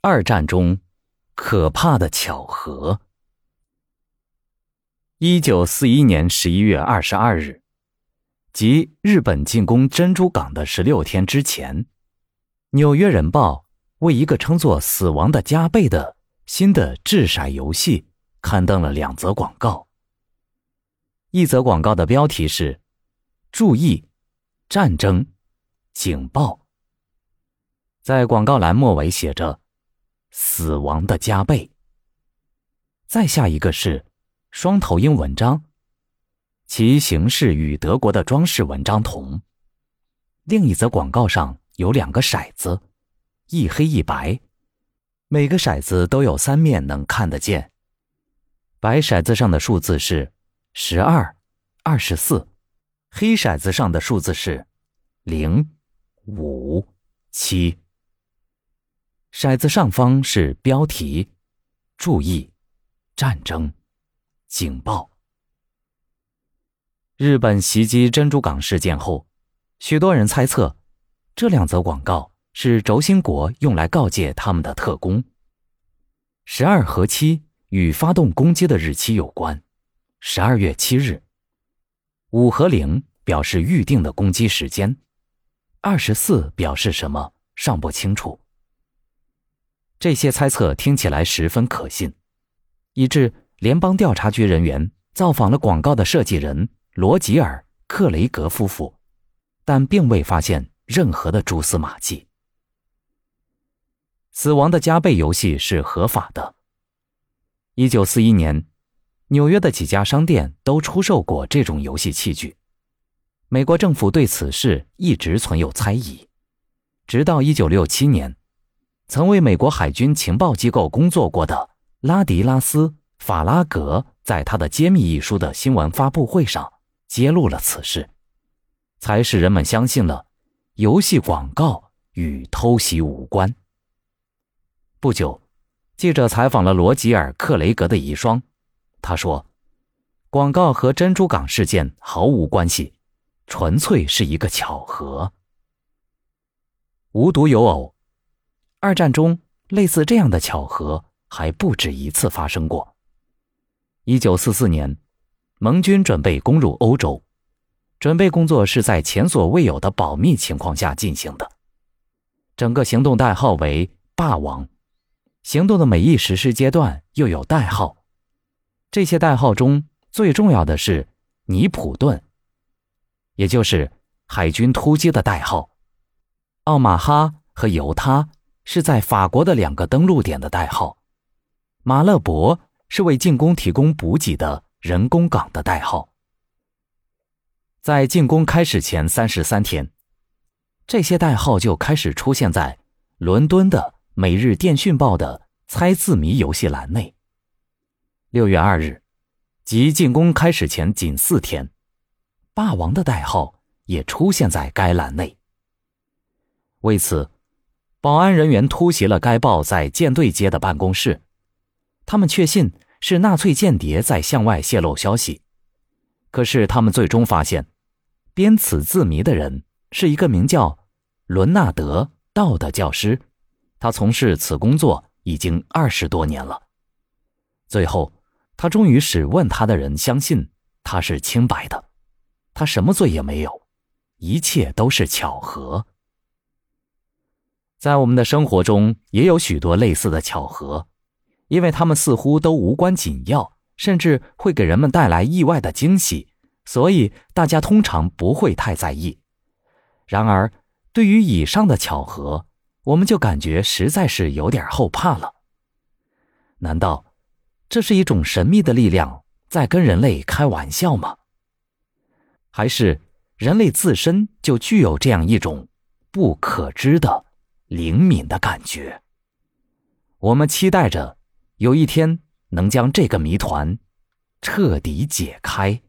二战中可怕的巧合。一九四一年十一月二十二日，即日本进攻珍珠港的十六天之前，《纽约人报》为一个称作“死亡的加倍”的新的掷骰游戏刊登了两则广告。一则广告的标题是“注意，战争，警报”。在广告栏末尾写着。死亡的加倍。再下一个是双头鹰文章，其形式与德国的装饰文章同。另一则广告上有两个骰子，一黑一白，每个骰子都有三面能看得见。白骰子上的数字是十二、二十四，黑骰子上的数字是零、五、七。骰子上方是标题：“注意，战争，警报。”日本袭击珍珠港事件后，许多人猜测，这两则广告是轴心国用来告诫他们的特工。十二和七与发动攻击的日期有关，十二月七日；五和零表示预定的攻击时间，二十四表示什么尚不清楚。这些猜测听起来十分可信，以致联邦调查局人员造访了广告的设计人罗吉尔·克雷格夫妇，但并未发现任何的蛛丝马迹。死亡的加倍游戏是合法的。一九四一年，纽约的几家商店都出售过这种游戏器具。美国政府对此事一直存有猜疑，直到一九六七年。曾为美国海军情报机构工作过的拉迪拉斯·法拉格，在他的《揭秘》一书的新闻发布会上揭露了此事，才使人们相信了游戏广告与偷袭无关。不久，记者采访了罗吉尔·克雷格的遗孀，他说：“广告和珍珠港事件毫无关系，纯粹是一个巧合。”无独有偶。二战中，类似这样的巧合还不止一次发生过。一九四四年，盟军准备攻入欧洲，准备工作是在前所未有的保密情况下进行的。整个行动代号为“霸王”，行动的每一实施阶段又有代号。这些代号中最重要的是“尼普顿”，也就是海军突击的代号。奥马哈和犹他。是在法国的两个登陆点的代号，马勒伯是为进攻提供补给的人工港的代号。在进攻开始前三十三天，这些代号就开始出现在伦敦的《每日电讯报》的猜字谜游戏栏内。六月二日，即进攻开始前仅四天，霸王的代号也出现在该栏内。为此。保安人员突袭了该报在舰队街的办公室，他们确信是纳粹间谍在向外泄露消息。可是他们最终发现，编此字谜的人是一个名叫伦纳德·道的教师，他从事此工作已经二十多年了。最后，他终于使问他的人相信他是清白的，他什么罪也没有，一切都是巧合。在我们的生活中也有许多类似的巧合，因为它们似乎都无关紧要，甚至会给人们带来意外的惊喜，所以大家通常不会太在意。然而，对于以上的巧合，我们就感觉实在是有点后怕了。难道这是一种神秘的力量在跟人类开玩笑吗？还是人类自身就具有这样一种不可知的？灵敏的感觉。我们期待着有一天能将这个谜团彻底解开。